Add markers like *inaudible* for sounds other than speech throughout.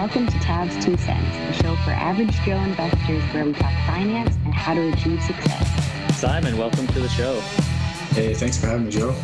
Welcome to Tab's Two Cents, the show for average Joe investors where we talk finance and how to achieve success. Simon, welcome to the show. Hey, thanks for having me, Joe.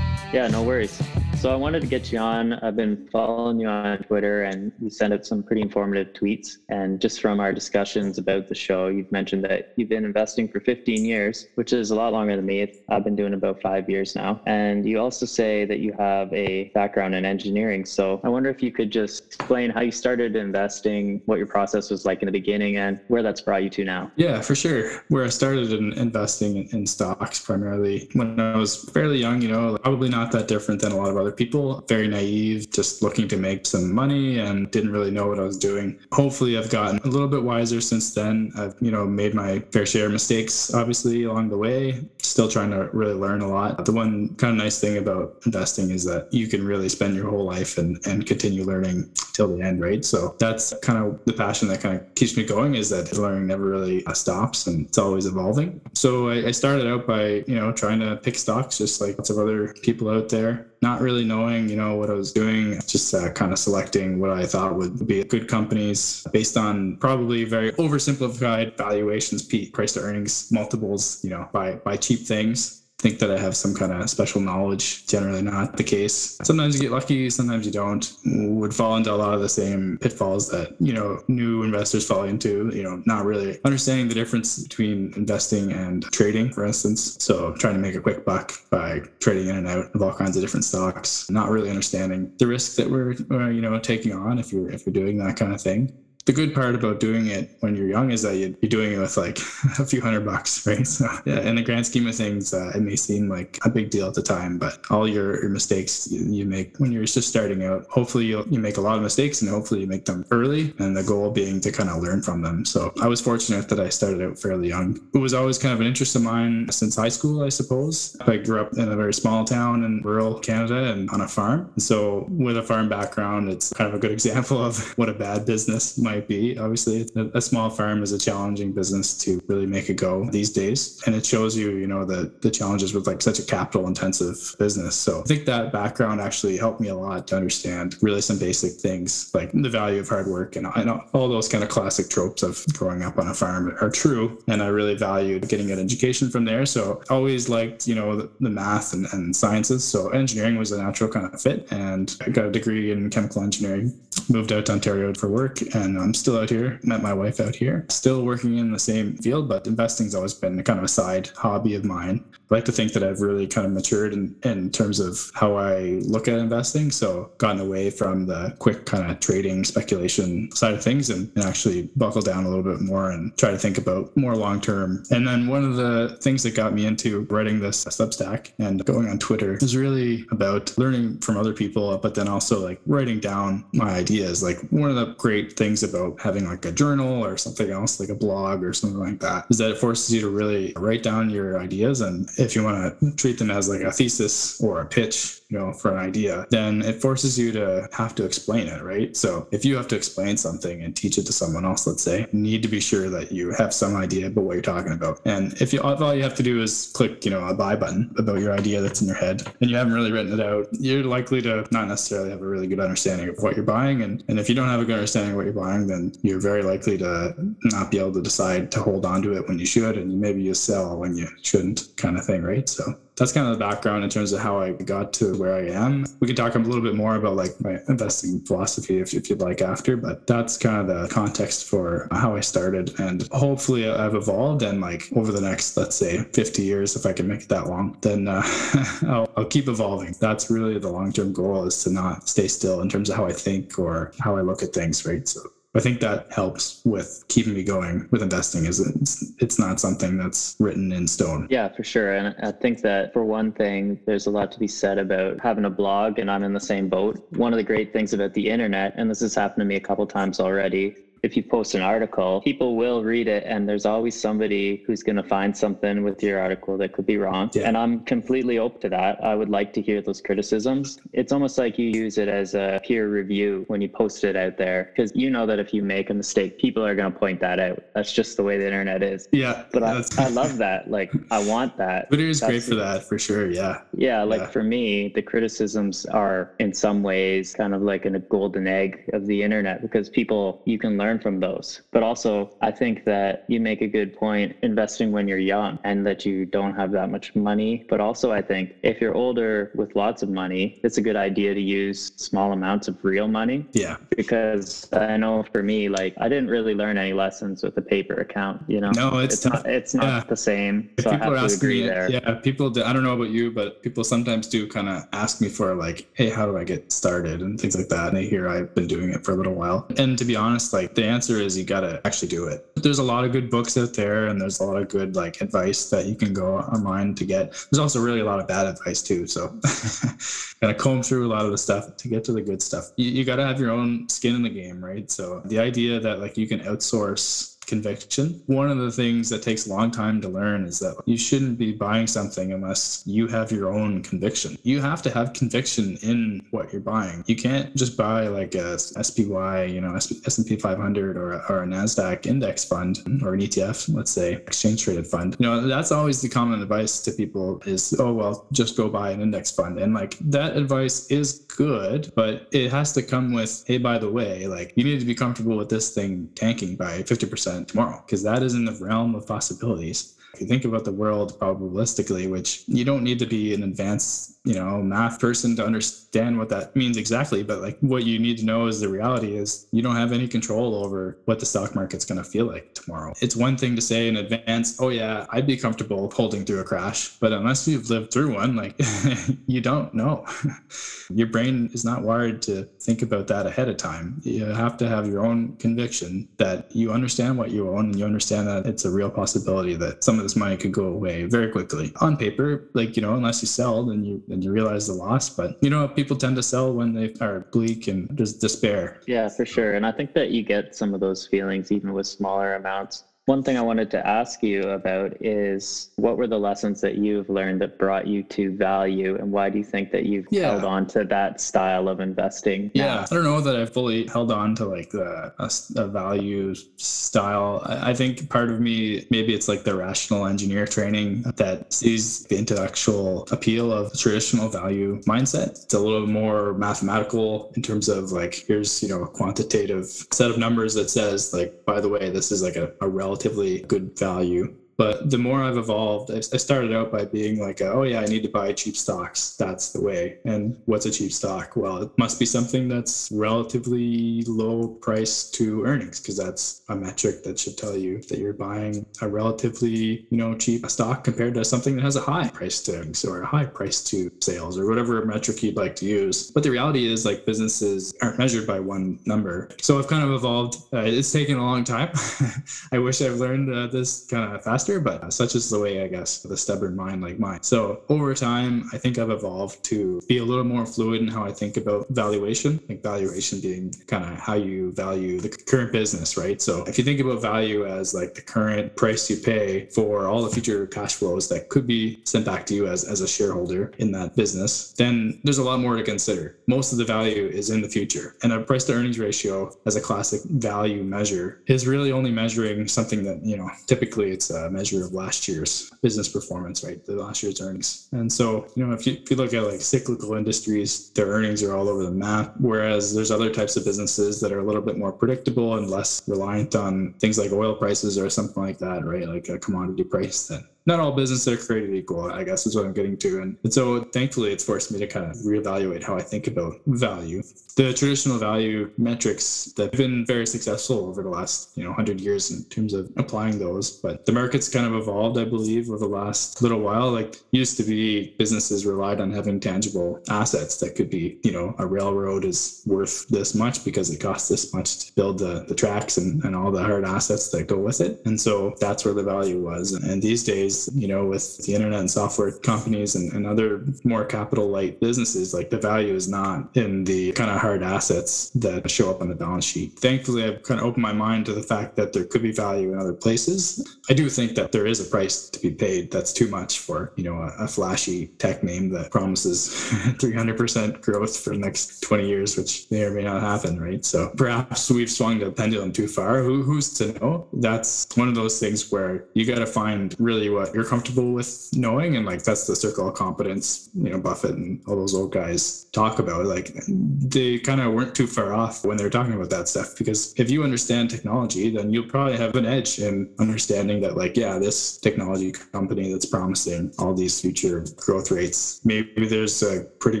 Yeah, no worries. So I wanted to get you on. I've been following you on Twitter and you send out some pretty informative tweets. And just from our discussions about the show, you've mentioned that you've been investing for 15 years, which is a lot longer than me. I've been doing about five years now. And you also say that you have a background in engineering. So I wonder if you could just explain how you started investing, what your process was like in the beginning, and where that's brought you to now. Yeah, for sure. Where I started in investing in stocks primarily when I was fairly young, you know, probably not that different than a lot of other people, very naive, just looking to make some money and didn't really know what I was doing. Hopefully, I've gotten a little bit wiser since then. I've, you know, made my fair share of mistakes, obviously, along the way. Still trying to really learn a lot. The one kind of nice thing about investing is that you can really spend your whole life and, and continue learning till the end, right? So that's kind of the passion that kind of keeps me going is that learning never really stops and it's always evolving. So I, I started out by, you know, trying to pick stocks just like lots of other people out there not really knowing, you know, what I was doing, just uh, kind of selecting what I thought would be good companies based on probably very oversimplified valuations, price to earnings multiples, you know, by by cheap things think that I have some kind of special knowledge. Generally, not the case. Sometimes you get lucky, sometimes you don't. Would fall into a lot of the same pitfalls that you know new investors fall into. You know, not really understanding the difference between investing and trading, for instance. So trying to make a quick buck by trading in and out of all kinds of different stocks. Not really understanding the risk that we're uh, you know taking on if you're if you're doing that kind of thing the good part about doing it when you're young is that you're doing it with like *laughs* a few hundred bucks, *laughs* right? So yeah, in the grand scheme of things, uh, it may seem like a big deal at the time, but all your, your mistakes you make when you're just starting out, hopefully you you make a lot of mistakes and hopefully you make them early and the goal being to kind of learn from them. So I was fortunate that I started out fairly young. It was always kind of an interest of mine since high school, I suppose. I grew up in a very small town in rural Canada and on a farm. So with a farm background, it's kind of a good *laughs* example of what a bad business might might be. Obviously, a small farm is a challenging business to really make a go these days. And it shows you, you know, the, the challenges with like such a capital intensive business. So I think that background actually helped me a lot to understand really some basic things like the value of hard work. And know all those kind of classic tropes of growing up on a farm are true. And I really valued getting an education from there. So I always liked, you know, the, the math and, and sciences. So engineering was a natural kind of fit. And I got a degree in chemical engineering, moved out to Ontario for work. And I'm still out here, met my wife out here, still working in the same field, but investing's always been kind of a side hobby of mine. Like to think that I've really kind of matured in, in terms of how I look at investing. So gotten away from the quick kind of trading speculation side of things and, and actually buckle down a little bit more and try to think about more long term. And then one of the things that got me into writing this Substack and going on Twitter is really about learning from other people, but then also like writing down my ideas. Like one of the great things about having like a journal or something else, like a blog or something like that, is that it forces you to really write down your ideas. And if you want to treat them as like a thesis or a pitch, you know, for an idea, then it forces you to have to explain it, right? So if you have to explain something and teach it to someone else, let's say, you need to be sure that you have some idea about what you're talking about. And if you all you have to do is click, you know, a buy button about your idea that's in your head and you haven't really written it out, you're likely to not necessarily have a really good understanding of what you're buying. And, and if you don't have a good understanding of what you're buying, then you're very likely to not be able to decide to hold on to it when you should. And maybe you sell when you shouldn't kind of thing, right? So that's kind of the background in terms of how I got to where I am. We could talk a little bit more about like my investing philosophy if, if you'd like after, but that's kind of the context for how I started. And hopefully I've evolved and like over the next, let's say 50 years, if I can make it that long, then uh, *laughs* I'll, I'll keep evolving. That's really the long-term goal is to not stay still in terms of how I think or how I look at things, right? So I think that helps with keeping me going with investing is it's, it's not something that's written in stone. Yeah, for sure. And I think that for one thing, there's a lot to be said about having a blog and I'm in the same boat. One of the great things about the internet, and this has happened to me a couple times already, if you post an article, people will read it and there's always somebody who's going to find something with your article that could be wrong. Yeah. And I'm completely open to that. I would like to hear those criticisms. It's almost like you use it as a peer review when you post it out there because you know that if you make a mistake, people are going to point that out. That's just the way the internet is. Yeah. But I, I love that. Like, I want that. *laughs* Twitter is great for that, for sure. Yeah. Yeah. Like, yeah. for me, the criticisms are in some ways kind of like in a golden egg of the internet because people, you can learn from those. But also, I think that you make a good point investing when you're young and that you don't have that much money. But also, I think if you're older with lots of money, it's a good idea to use small amounts of real money. Yeah. Because I know for me, like, I didn't really learn any lessons with a paper account, you know? No, it's, it's not, it's not yeah. the same. So I have to agree me, there. Yeah. People, do, I don't know about you, but people sometimes do kind of ask me for, like, hey, how do I get started and things like that. And they hear I've been doing it for a little while. And to be honest, like, the answer is you got to actually do it. There's a lot of good books out there and there's a lot of good, like, advice that you can go online to get. There's also really a lot of bad advice too. So *laughs* gotta comb through a lot of the stuff to get to the good stuff. You, you gotta have your own skin in the game, right? So the idea that like you can outsource conviction. One of the things that takes a long time to learn is that you shouldn't be buying something unless you have your own conviction. You have to have conviction in what you're buying. You can't just buy like a SPY, you know, S&P 500 or, or a NASDAQ index fund or an ETF, let's say exchange traded fund. You know, that's always the common advice to people is, oh, well, just go buy an index fund. And like that advice is good, but it has to come with, hey, by the way, like you need to be comfortable with this thing tanking by 50% tomorrow because that is in the realm of possibilities. If you think about the world probabilistically, which you don't need to be an advanced you know math person to understand what that means exactly but like what you need to know is the reality is you don't have any control over what the stock market's going to feel like tomorrow. It's one thing to say in advance oh yeah i'd be comfortable holding through a crash but unless you've lived through one like *laughs* you don't know. *laughs* Your brain is not wired to think about that ahead of time. You have to have your own conviction that you understand what you own and you understand that it's a real possibility that some of this money could go away very quickly on paper like you know unless you sell then you and you realize the loss. But you know, people tend to sell when they are bleak and just despair. Yeah, for sure. And I think that you get some of those feelings even with smaller amounts. One thing I wanted to ask you about is what were the lessons that you've learned that brought you to value, and why do you think that you've yeah. held on to that style of investing? Yeah, now? I don't know that I've fully held on to like the a, a value style. I, I, think part of me maybe it's like the rational engineer training that sees the intellectual appeal of traditional value mindset. It's a little more mathematical in terms of like here's you know a quantitative set of numbers that says like by the way this is like a, a relative relatively good value but the more I've evolved, I started out by being like, oh yeah, I need to buy cheap stocks. That's the way. And what's a cheap stock? Well, it must be something that's relatively low price to earnings because that's a metric that should tell you that you're buying a relatively, you know, cheap stock compared to something that has a high price to earnings or a high price to sales or whatever metric you'd like to use. But the reality is like businesses aren't measured by one number. So I've kind of evolved. Uh, it's taken a long time. *laughs* I wish I've learned uh, this kind of faster faster, but such is the way, I guess, a stubborn mind like mine. So over time, I think I've evolved to be a little more fluid in how I think about valuation, like valuation being kind of how you value the current business, right? So if you think about value as like the current price you pay for all the future cash flows that could be sent back to you as, as a shareholder in that business, then there's a lot more to consider. Most of the value is in the future. And a price to earnings ratio as a classic value measure is really only measuring something that, you know, typically it's a measure of last year's business performance, right? The last year's earnings. And so, you know, if you, if you look at like cyclical industries, their earnings are all over the map. Whereas there's other types of businesses that are a little bit more predictable and less reliant on things like oil prices or something like that, right? Like a commodity price that not all businesses are created equal, I guess is what I'm getting to. And, and so thankfully it's forced me to kind of reevaluate how I think about value. The traditional value metrics that have been very successful over the last, you know, 100 years in terms of applying those. But the market's kind of evolved, I believe, over the last little while. Like used to be businesses relied on having tangible assets that could be, you know, a railroad is worth this much because it costs this much to build the, the tracks and, and all the hard assets that go with it. And so that's where the value was. And, and these days you know, with the internet and software companies and, and other more capital light businesses, like the value is not in the kind of hard assets that show up on the balance sheet. Thankfully, I've kind of opened my mind to the fact that there could be value in other places. I do think that there is a price to be paid that's too much for, you know, a, a flashy tech name that promises *laughs* 300% growth for the next 20 years, which may or may not happen, right? So perhaps we've swung the pendulum too far. Who, who's to know? That's one of those things where you got to find really what you're comfortable with knowing. And like that's the circle of competence, you know, Buffett and all those old guys talk about. Like they kind of weren't too far off when they were talking about that stuff because if you understand technology, then you'll probably have an edge in understanding that, like, yeah, this technology company that's promising all these future growth rates, maybe there's a pretty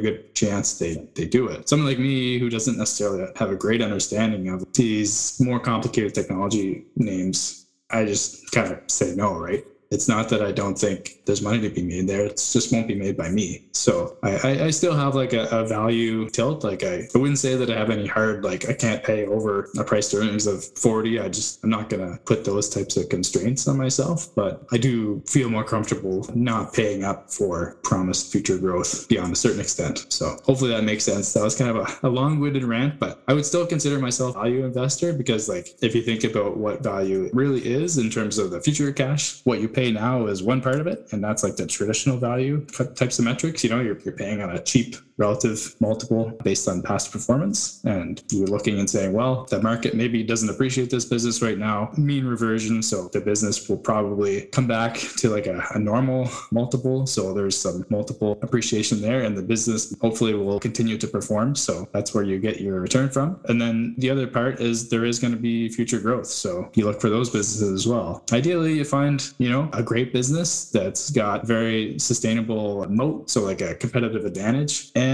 good chance they, they do it. Someone like me who doesn't necessarily have a great understanding of these more complicated technology names, I just kind of say no, right? It's not that I don't think there's money to be made there. It just won't be made by me. So I, I, I still have like a, a, value tilt. Like I, I wouldn't say that I have any hard, like I can't pay over a price to earnings of 40. I just, I'm not going to put those types of constraints on myself, but I do feel more comfortable not paying up for promised future growth beyond a certain extent. So hopefully that makes sense. That was kind of a, a long winded rant, but I would still consider myself a value investor because like if you think about what value really is in terms of the future cash, what you pay pay now is one part of it, and that's like the traditional value types of metrics. You know, you're, you're paying on a cheap relative multiple based on past performance. And you're looking and saying, well, the market maybe doesn't appreciate this business right now, mean reversion. So the business will probably come back to like a, a normal multiple. So there's some multiple appreciation there, and the business hopefully will continue to perform. So that's where you get your return from. And then the other part is there is going to be future growth. So you look for those businesses as well. Ideally, you find, you know, a great business that's got very sustainable moat. So like a competitive advantage and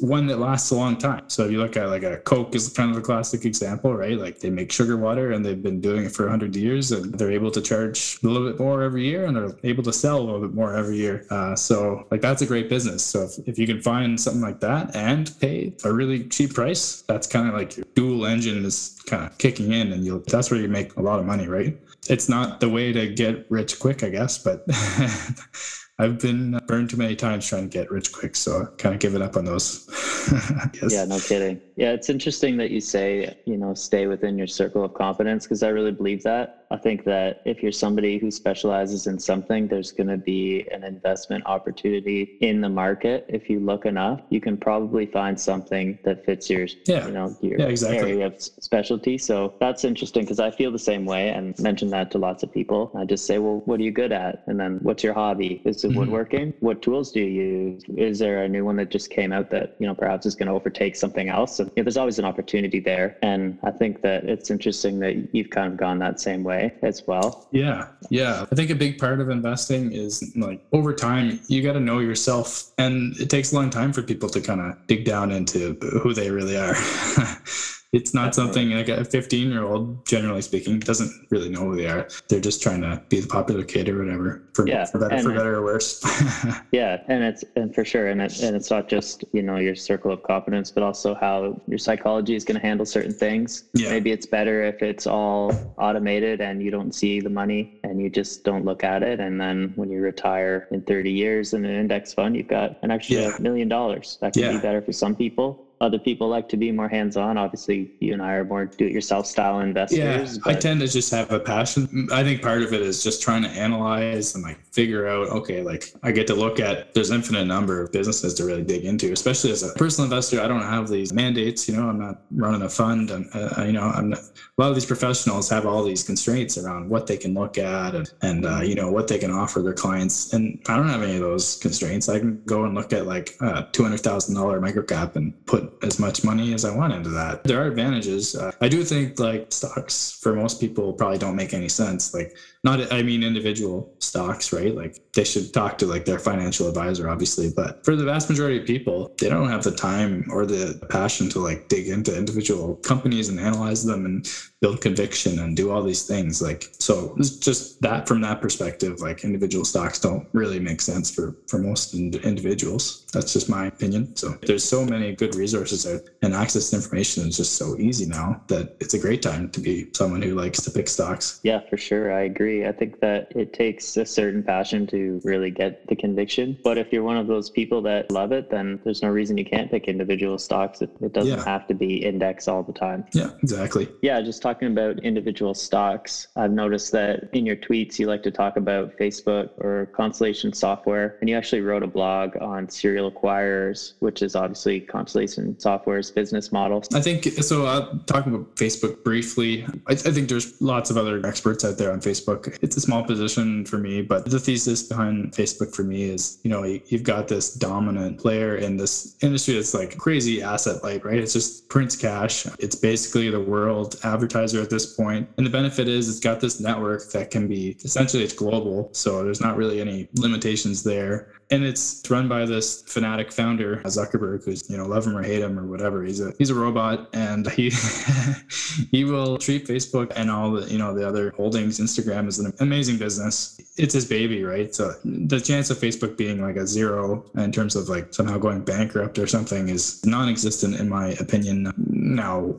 one that lasts a long time. So if you look at like a Coke is kind of a classic example, right? Like they make sugar water and they've been doing it for 100 years and they're able to charge a little bit more every year and they're able to sell a little bit more every year. Uh, so like that's a great business. So if, if you can find something like that and pay a really cheap price, that's kind of like your dual engine is kind of kicking in and you'll that's where you make a lot of money, right? It's not the way to get rich quick, I guess, but *laughs* I've been burned too many times trying to get rich quick, so I kind of given up on those. *laughs* yes. Yeah, no kidding. Yeah, it's interesting that you say, you know, stay within your circle of competence because I really believe that. I think that if you're somebody who specializes in something, there's going to be an investment opportunity in the market. If you look enough, you can probably find something that fits your, yeah. you know, your yeah, exactly. area of specialty. So that's interesting because I feel the same way and mention that to lots of people. I just say, well, what are you good at? And then what's your hobby? Is it mm-hmm. woodworking? What tools do you use? Is there a new one that just came out that, you know, perhaps is going to overtake something else? So, you know, there's always an opportunity there. And I think that it's interesting that you've kind of gone that same way way as well. Yeah. Yeah. I think a big part of investing is like over time, you got to know yourself. And it takes a long time for people to kind of dig down into who they really are. *laughs* it's not something like a 15 year old generally speaking doesn't really know who they are. They're just trying to be the popular kid or whatever for, yeah, for better for better or worse. *laughs* Yeah and it's and for sure and, it, and it's not just you know your circle of competence but also how your psychology is going to handle certain things. Yeah. maybe it's better if it's all automated and you don't see the money and you just don't look at it and then when you retire in 30 years in an index fund you've got an extra yeah. million dollars. That could be better for some people other people like to be more hands-on. Obviously you and i are more do-it-yourself style investors yeah but... i tend to just have a passion. I think part of it is just trying to analyze and like figure out okay like i get to look at there's infinite number of businesses to really dig into especially as a personal investor. I don't have these mandates you know i'm not running a fund. And uh, you know i'm not, a lot of these professionals have all these constraints around what they can look at and, and uh, you know what they can offer their clients. And i don't have any of those constraints. I can go and look at like a $200000 microcap and put as much money as I want into that. There are advantages. Uh, I do think like stocks for most people probably don't make any sense. Like not, I mean, individual stocks, right? Like they should talk to like their financial advisor, obviously. But for the vast majority of people, they don't have the time or the passion to like dig into individual companies and analyze them and build conviction and do all these things. Like, so it's just that from that perspective, like individual stocks don't really make sense for, for most ind- individuals. That's just my opinion. So there's so many good resources out and access to information is just so easy now that it's a great time to be someone who likes to pick stocks. Yeah, for sure. I agree. I think that it takes a certain passion to really get the conviction. But if you're one of those people that love it, then there's no reason you can't pick individual stocks. It, it doesn't Yeah. have to be index all the time. Yeah, exactly. Yeah, just talking about individual stocks, I've noticed that in your tweets, you like to talk about Facebook or Constellation Software. And you actually wrote a blog on serial acquirers, which is obviously Constellation Software's business model. I think so. Uh, talking about Facebook briefly, I, I think there's lots of other experts out there on Facebook. It's a small position for me, but the thesis behind Facebook for me is, you know, you, you've got this dominant player in this industry that's like crazy asset light, right? It's just prints cash. It's basically the world advertiser at this point, and the benefit is it's got this network that can be essentially it's global, so there's not really any limitations there and it's run by this fanatic founder Zuckerberg, who's you know love him or hate him or whatever. He's a he's a robot, and *laughs* he he will treat Facebook and all the you know the other holdings. Instagram is an amazing business. It's his baby, right? So the chance of Facebook being like a zero in terms of like somehow going bankrupt or something is non-existent in my opinion. Now,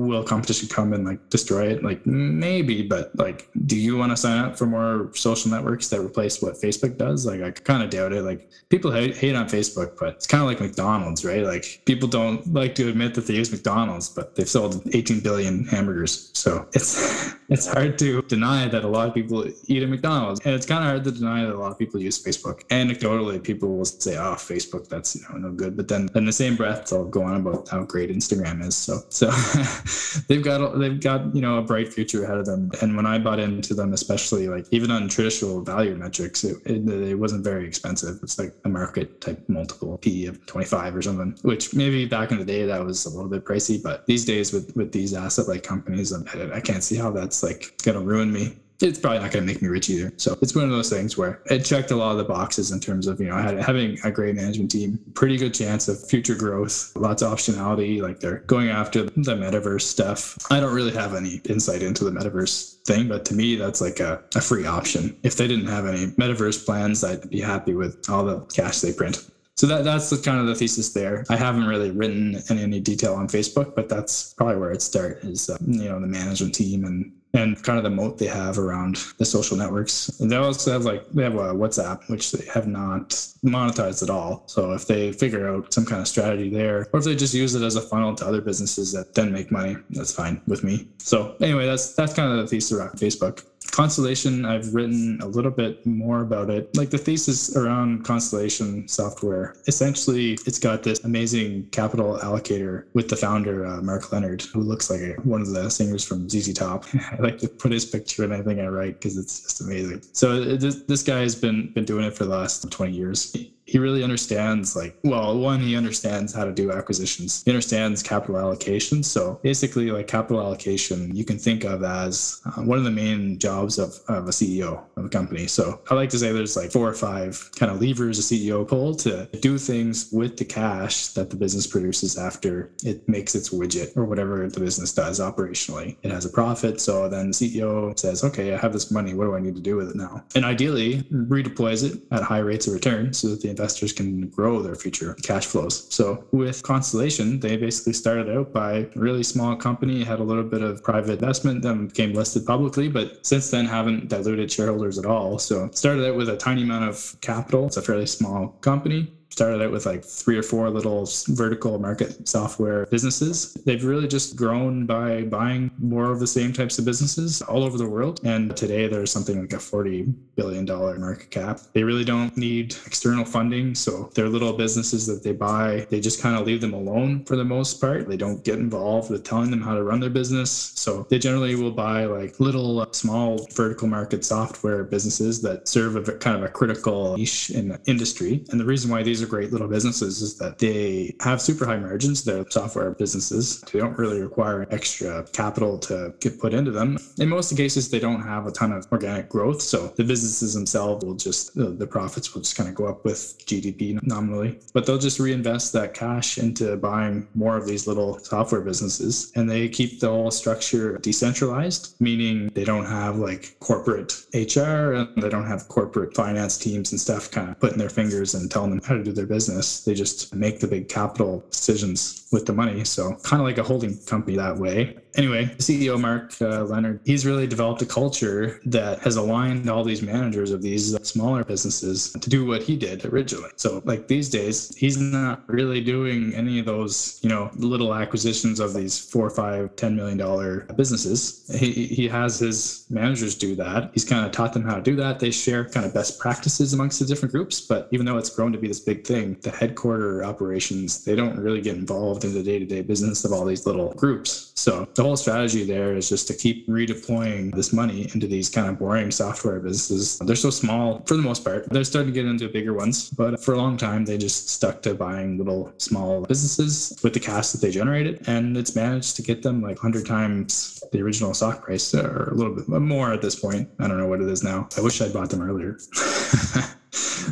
will competition come and like destroy it? Like maybe, but like, do you want to sign up for more social networks that replace what Facebook does? Like, I kind of doubt it. Like, people hate, hate on Facebook, but it's kind of like McDonald's, right? Like, people don't like to admit that they use McDonald's, but they've sold 18 billion hamburgers. So it's *laughs* it's hard to deny that a lot of people eat at McDonald's, and it's kind of hard to deny that a lot of people use Facebook. Anecdotally, people will say, "Oh, Facebook, that's you know no good," but then in the same breath, they'll go on about how great Instagram is. So so *laughs* *laughs* they've got they've got you know a bright future ahead of them. And when I bought into them, especially like even on traditional value metrics, it, it, it wasn't very expensive. It's like a market type multiple P of 25 or something, which maybe back in the day that was a little bit pricey, but these days with with these asset light companies, I, I can't see how that's like gonna ruin me it's probably not going to make me rich either. So it's one of those things where it checked a lot of the boxes in terms of, you know, having a great management team, pretty good chance of future growth, lots of optionality. Like they're going after the metaverse stuff. I don't really have any insight into the metaverse thing, but to me, that's like a, a free option. If they didn't have any metaverse plans, I'd be happy with all the cash they print. So that that's the kind of the thesis there. I haven't really written any detail on Facebook, but that's probably where it starts. Is uh, you know the management team and and kind of the moat they have around the social networks. And they also have like they have a WhatsApp, which they have not monetized at all. So if they figure out some kind of strategy there, or if they just use it as a funnel to other businesses that then make money, that's fine with me. So anyway, that's that's kind of the thesis around Facebook. Constellation, I've written a little bit more about it. Like the thesis around Constellation software, essentially, it's got this amazing capital allocator with the founder, uh, Mark Leonard, who looks like one of the singers from ZZ Top. *laughs* I like to put his picture in anything I write because it's just amazing. So this, this guy has been been doing it for the last 20 years he really understands like well one he understands how to do acquisitions. He understands capital allocation. So basically like capital allocation you can think of as uh, one of the main jobs of, of a ceo of a company. So i like to say there's like four or five kind of levers a ceo pull to do things with the cash that the business produces after it makes its widget or whatever the business does operationally. It has a profit. So then the ceo says okay i have this money. What do i need to do with it now? And ideally redeploys it at high rates of return so that the investors can grow their future cash flows. So with Constellation, they basically started out by a really small company, had a little bit of private investment, then became listed publicly, but since then haven't diluted shareholders at all. So started out with a tiny amount of capital. It's a fairly small company started out with like three or four little vertical market software businesses. They've really just grown by buying more of the same types of businesses all over the world. And today there's something like a $40 billion market cap. They really don't need external funding. So they're little businesses that they buy. They just kind of leave them alone for the most part. They don't get involved with telling them how to run their business. So they generally will buy like little uh, small vertical market software businesses that serve a kind of a critical niche in the industry. And the reason why these are great little businesses is that they have super high margins. They're software businesses. They don't really require extra capital to get put into them. In most cases, they don't have a ton of organic growth. So the businesses themselves will just, the, the profits will just kind of go up with GDP nominally. But they'll just reinvest that cash into buying more of these little software businesses. And they keep the whole structure decentralized, meaning they don't have like corporate HR and they don't have corporate finance teams and stuff kind of putting their fingers and telling them how to do their business. They just make the big capital decisions with the money. So kind of like a holding company that way. Anyway, CEO Mark uh, Leonard, he's really developed a culture that has aligned all these managers of these smaller businesses to do what he did originally. So like these days, he's not really doing any of those, you know, little acquisitions of these four, five, ten million dollar businesses. He he has his managers do that. He's kind of taught them how to do that. They share kind of best practices amongst the different groups. But even though it's grown to be this big thing, the headquarter operations, they don't really get involved in the day-to-day business of all these little groups. So the whole strategy there is just to keep redeploying this money into these kind of boring software businesses. They're so small for the most part. They're starting to get into bigger ones, but for a long time they just stuck to buying little small businesses with the cash that they generated, and it's managed to get them like 100 times the original stock price, or a little bit more at this point. I don't know what it is now. I wish I'd bought them earlier. *laughs*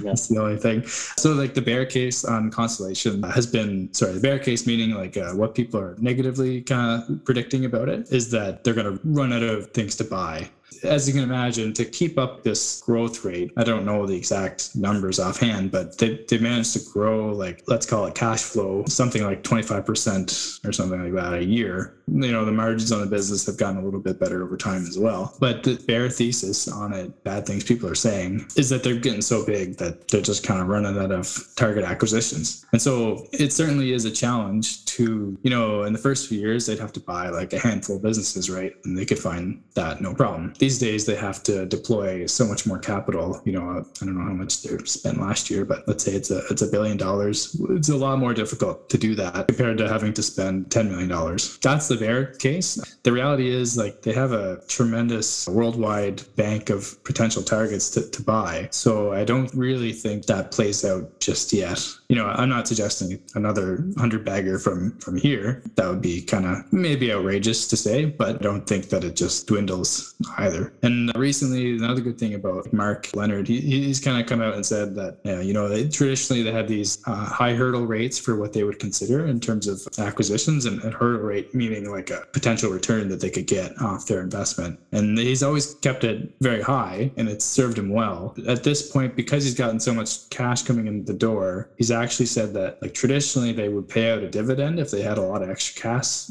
That's the only thing. So, like the bear case on Constellation has been sorry, the bear case meaning like uh, what people are negatively kind of predicting about it is that they're going to run out of things to buy as you can imagine, to keep up this growth rate, I don't know the exact numbers offhand, but they, they managed to grow like, let's call it cash flow, something like 25% or something like that a year. You know, the margins on the business have gotten a little bit better over time as well. But the bear thesis on it, bad things people are saying, is that they're getting so big that they're just kind of running out of target acquisitions. And so it certainly is a challenge to, you know, in the first few years, they'd have to buy like a handful of businesses, right? And they could find that no problem. These days, they have to deploy so much more capital. You know, I don't know how much they spent last year, but let's say it's a it's a billion dollars. It's a lot more difficult to do that compared to having to spend ten million dollars. That's the bear case. The reality is, like, they have a tremendous worldwide bank of potential targets to, to buy. So I don't really think that plays out just yet you know, I'm not suggesting another hundred bagger from from here. That would be kind of maybe outrageous to say, but I don't think that it just dwindles either. And recently, another good thing about Mark Leonard, he, he's kind of come out and said that you know they, traditionally they had these uh, high hurdle rates for what they would consider in terms of acquisitions, and, and hurdle rate meaning like a potential return that they could get off their investment. And he's always kept it very high, and it's served him well. At this point, because he's gotten so much cash coming in the door, he's actually said that like traditionally they would pay out a dividend if they had a lot of extra cash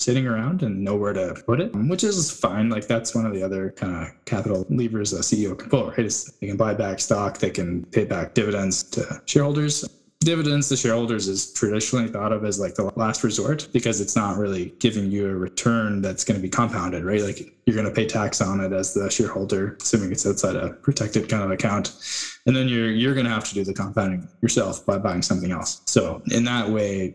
sitting around and nowhere to put it, um, which is fine. Like that's one of the other kind of capital levers a CEO can pull, right? Is they can buy back stock, they can pay back dividends to shareholders dividends to shareholders is traditionally thought of as like the last resort because it's not really giving you a return that's going to be compounded, right? Like you're going to pay tax on it as the shareholder, assuming it's outside a protected kind of account. And then you're you're going to have to do the compounding yourself by buying something else. So in that way,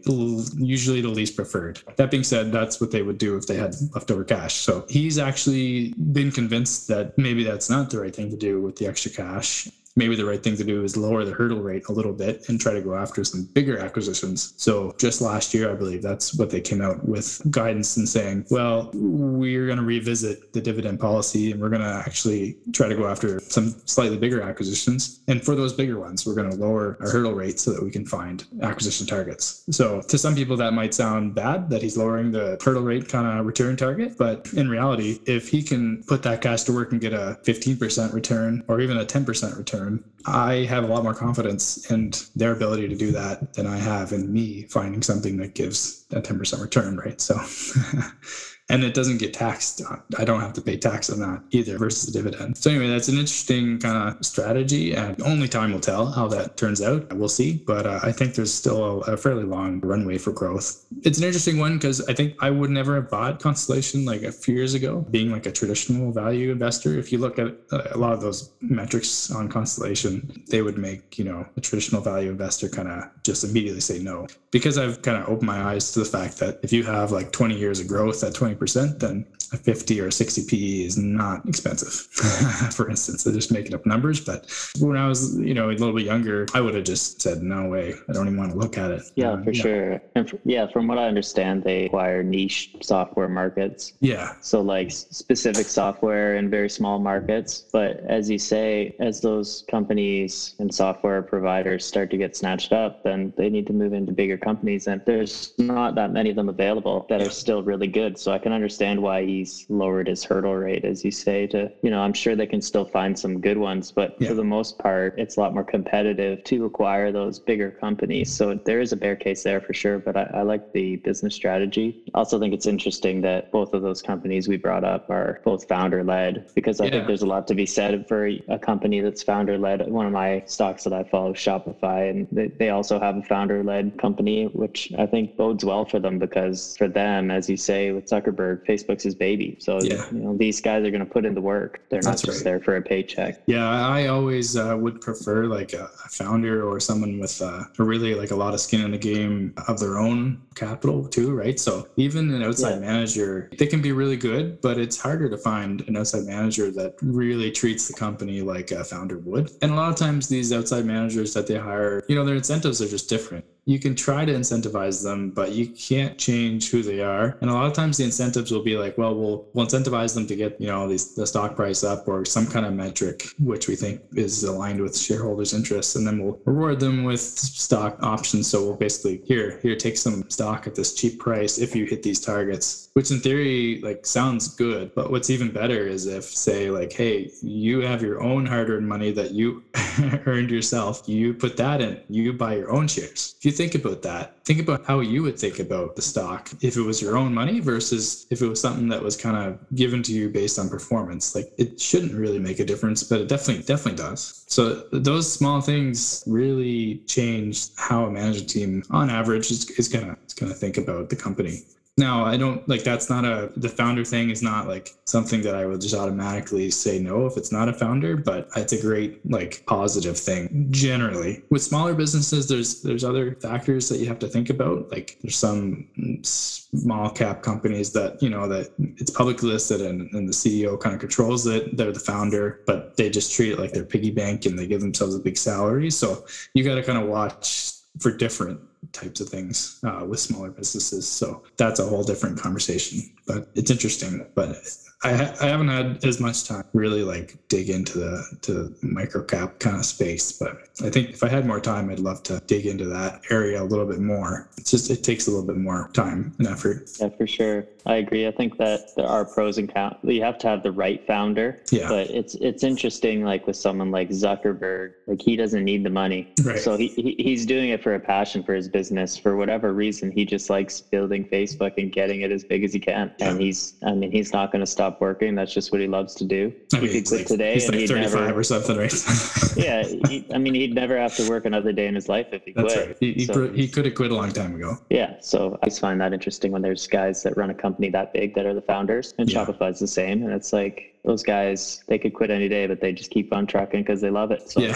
usually the least preferred. That being said, that's what they would do if they had leftover cash. So he's actually been convinced that maybe that's not the right thing to do with the extra cash maybe the right thing to do is lower the hurdle rate a little bit and try to go after some bigger acquisitions. So just last year, I believe that's what they came out with guidance and saying, well, we're going to revisit the dividend policy and we're going to actually try to go after some slightly bigger acquisitions. And for those bigger ones, we're going to lower our hurdle rate so that we can find acquisition targets. So to some people, that might sound bad that he's lowering the hurdle rate kind of return target. But in reality, if he can put that cash to work and get a 15% return or even a 10% return, I have a lot more confidence in their ability to do that than I have in me finding something that gives a 10% return, right? So *laughs* and it doesn't get taxed. I don't have to pay tax on that either versus a dividend. So anyway, that's an interesting kind of strategy, and only time will tell how that turns out. We'll see, but uh, I think there's still a, a, fairly long runway for growth. It's an interesting one because I think I would never have bought Constellation like a few years ago, being like a traditional value investor. If you look at uh, a lot of those metrics on Constellation, they would make you know a traditional value investor kind of just immediately say no because I've kind of opened my eyes to the fact that if you have like 20 years of growth at 20 20%, then a 50 or 60 PE is not expensive, *laughs* for instance. I'm just making up numbers. But when I was, you know, a little bit younger, I would have just said, no way, I don't even want to look at it. Yeah, um, for yeah. sure. And for, yeah, from what I understand, they acquire niche software markets. Yeah. So like specific software in very small markets. But as you say, as those companies and software providers start to get snatched up, then they need to move into bigger companies. And there's not that many of them available that are still really good. So I can understand why he's lowered his hurdle rate, as you say, to, you know, I'm sure they can still find some good ones, but yeah. for the most part, it's a lot more competitive to acquire those bigger companies. So there is a bear case there for sure, but I, I like the business strategy. I also think it's interesting that both of those companies we brought up are both founder led because I yeah. think there's a lot to be said for a company that's founder led. One of my stocks that I follow, Shopify, and they, they also have a founder led company, which I think bodes well for them because for them, as you say, with Zuckerberg, Facebook's his baby. So yeah. you know these guys are going to put in the work. They're not just right. there for a paycheck. Yeah, I always uh, would prefer like a, a, founder or someone with uh, really like a lot of skin in the game of their own capital too, right? So even an outside yeah. manager, they can be really good, but it's harder to find an outside manager that really treats the company like a founder would. And a lot of times these outside managers that they hire, you know, their incentives are just different you can try to incentivize them, but you can't change who they are. And a lot of times the incentives will be like, well, we'll, we'll incentivize them to get, you know, these, the stock price up or some kind of metric, which we think is aligned with shareholders' interests. And then we'll reward them with stock options. So we'll basically, here, here, take some stock at this cheap price if you hit these targets, which in theory, like sounds good. But what's even better is if say like, hey, you have your own hard-earned money that you *laughs* earned yourself, you put that in, you buy your own shares. If you think about that, think about how you would think about the stock if it was your own money versus if it was something that was kind of given to you based on performance. Like it shouldn't really make a difference, but it definitely definitely does. So those small things really change how a management team, on average, is, is gonna is gonna think about the company. Now, I don't like that's not a the founder thing is not like something that I would just automatically say no if it's not a founder, but it's a great like positive thing generally. With smaller businesses, there's there's other factors that you have to think about. Like there's some small cap companies that you know that it's publicly listed and, and the CEO kind of controls it. They're the founder, but they just treat it like their piggy bank and they give themselves a big salary. So you got to kind of watch for different types of things uh, with smaller businesses. So that's a whole different conversation. But it's interesting. But I, I haven't had as much time really like dig into the to micro cap kind of space, but I think if I had more time, I'd love to dig into that area a little bit more. It's just it takes a little bit more time and effort. Yeah, for sure. I agree. I think that there are pros and cons. You have to have the right founder. Yeah. But it's it's interesting, like with someone like Zuckerberg, like he doesn't need the money. Right. So he, he he's doing it for a passion for his business. For whatever reason, he just likes building Facebook and getting it as big as he can. Yeah. And he's I mean he's not going to stop working. That's just what he loves to do. I mean, he could quit like, today. He's like 35 never, or something, right? *laughs* yeah. He, I mean, he'd never have to work another day in his life if he That's quit. Right. He, he, he could have quit a long time ago. Yeah. So I just find that interesting when there's guys that run a company that big that are the founders, and yeah. Shopify's the same. And it's like those guys, they could quit any day, but they just keep on trucking because they love it. So yeah.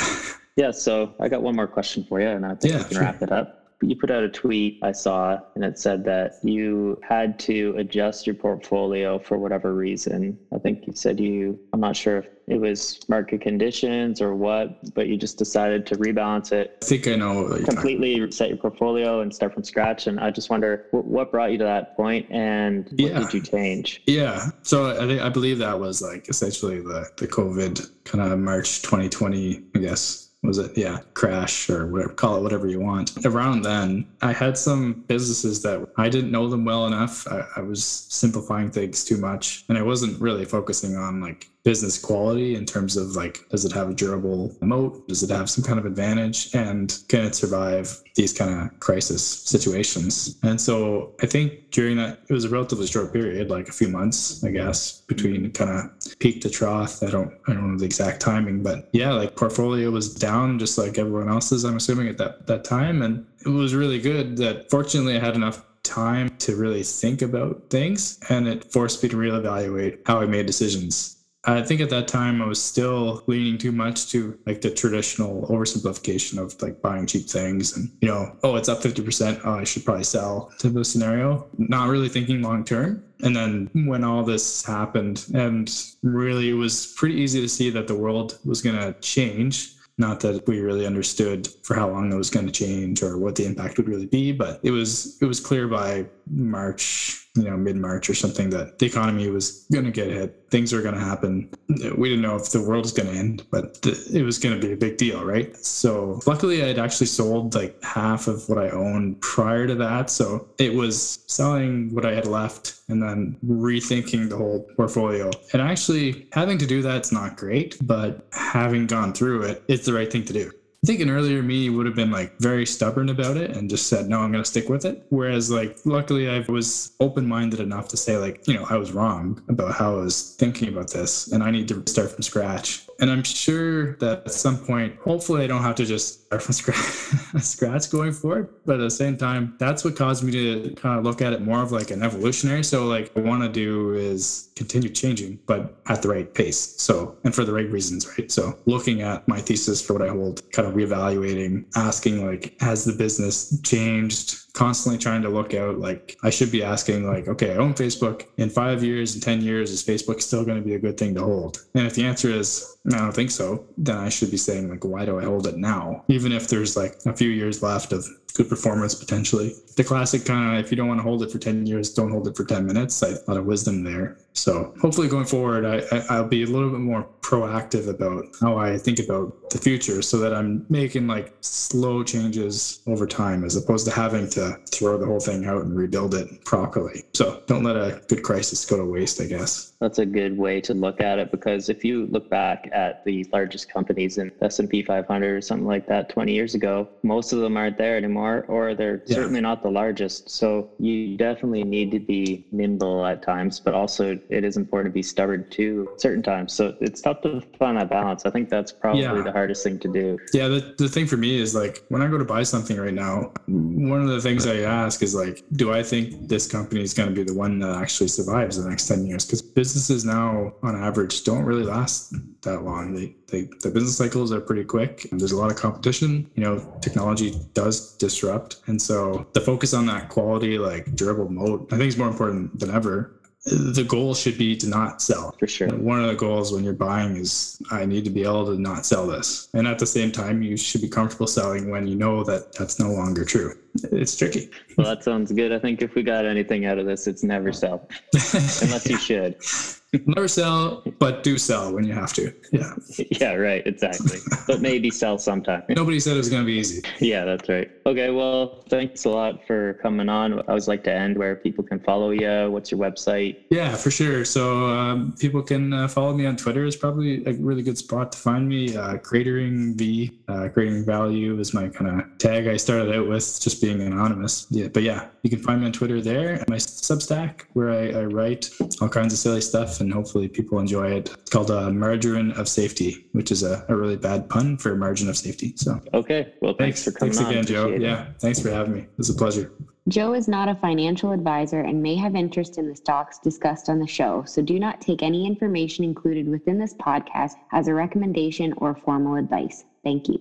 Yeah. So I got one more question for you, and I think yeah, we can sure. wrap it up you put out a tweet I saw and it said that you had to adjust your portfolio for whatever reason. I think you said you, I'm not sure if it was market conditions or what, but you just decided to rebalance it. I think I know. Completely set your portfolio and start from scratch. And I just wonder what brought you to that point and what yeah. did you change? Yeah. So I think, I believe that was like essentially the, the COVID kind of March 2020, I guess was it? Yeah crash or whatever call it whatever you want. Around then i had some businesses that i didn't know them well enough. I, I, was simplifying things too much and i wasn't really focusing on like business quality in terms of like does it have a durable moat? Does it have some kind of advantage? And can it survive these kind of crisis situations? And so i think during that it was a relatively short period like a few months i guess between kind of peak to trough. I don't i don't know the exact timing but yeah like portfolio was down just like everyone else's i'm assuming at that that time. And it was really good that fortunately i had enough time to really think about things and it forced me to reevaluate how I made decisions I think at that time I was still leaning too much to like the traditional oversimplification of like buying cheap things and you know, oh, it's up 50%, oh, I should probably sell to the scenario, not really thinking long term. And then when all this happened and really it was pretty easy to see that the world was going to change not that we really understood for how long it was going to change or what the impact would really be but it was it was clear by march you know mid march or something that the economy was going to get hit things are going to happen. We didn't know if the world was going to end, but it was going to be a big deal, right? So luckily, I had actually sold like half of what I owned prior to that. So it was selling what I had left and then rethinking the whole portfolio. And actually, having to do that's not great, but having gone through it, it's the right thing to do. I think an earlier me would have been like very stubborn about it and just said, no, I'm going to stick with it. Whereas, like, luckily, I was open minded enough to say, like, you know, I was wrong about how I was thinking about this and I need to start from scratch. And I'm sure that at some point, hopefully, I don't have to just start from *laughs* scratch, scratch going forward. But at the same time, that's what caused me to kind of look at it more of like an evolutionary. So, like, I want to do is continue changing, but at the right pace. So, and for the right reasons, right? So, looking at my thesis for what I hold, kind of reevaluating, asking, like, has the business changed? Constantly trying to look out like I should be asking like, okay, I own Facebook. In five years and 10 years, is Facebook still going to be a good thing to hold? And if the answer is, I don't think so, then I should be saying like, why do I hold it now? Even if there's like a few years left of good performance potentially. The classic kind of if you don't want to hold it for 10 years, don't hold it for 10 minutes. a lot of wisdom there. So hopefully going forward, I, I, will be a little bit more proactive about how I think about the future so that I'm making like slow changes over time as opposed to having to throw the whole thing out and rebuild it properly. So don't let a good crisis go to waste, I guess. That's a good way to look at it because if you look back at the largest companies in S&P 500 or something like that 20 years ago, most of them aren't there anymore or they're yeah. certainly not the largest. So you definitely need to be nimble at times, but also it is important to be stubborn too certain times. So it's tough to find that balance. I think that's probably yeah. the hardest thing to do. Yeah, the, the thing for me is like when I go to buy something right now, one of the things I ask is like, do I think this company is going to be the one that actually survives the next 10 years? Because businesses now on average don't really last that long. They, they the business cycles are pretty quick. There's a lot of competition. You know, technology does disrupt. And so the focus on that quality, like durable moat, I think is more important than ever the goal should be to not sell. For sure. One of the goals when you're buying is I need to be able to not sell this. And at the same time, you should be comfortable selling when you know that that's no longer true. It's tricky. Well, that sounds good. I think if we got anything out of this, it's never sell, *laughs* unless you should. Never sell, but do sell when you have to. Yeah. *laughs* Yeah, right. Exactly. but maybe sell sometime. *laughs* Nobody said it was going to be easy. Yeah, that's right. Okay. Well, thanks a lot for coming on. I always like to end where people can follow you. What's your website? Yeah, for sure. So um, people can uh, follow me on Twitter is probably a really good spot to find me. Uh, Cratering V, uh, Creating Value is my kind of tag I started out with, just being anonymous. Yeah, but yeah, you can find me on Twitter there. My Substack where I, I write all kinds of silly stuff and hopefully people enjoy it. It's called a uh, Margarine of Safety, which is a, a really bad pun for margin of safety. So okay, well, thanks, thanks for coming. Thanks again, Joe. It. Yeah, thanks for having me. It was a pleasure. Joe is not a financial advisor and may have interest in the stocks discussed on the show, so do not take any information included within this podcast as a recommendation or formal advice. Thank you.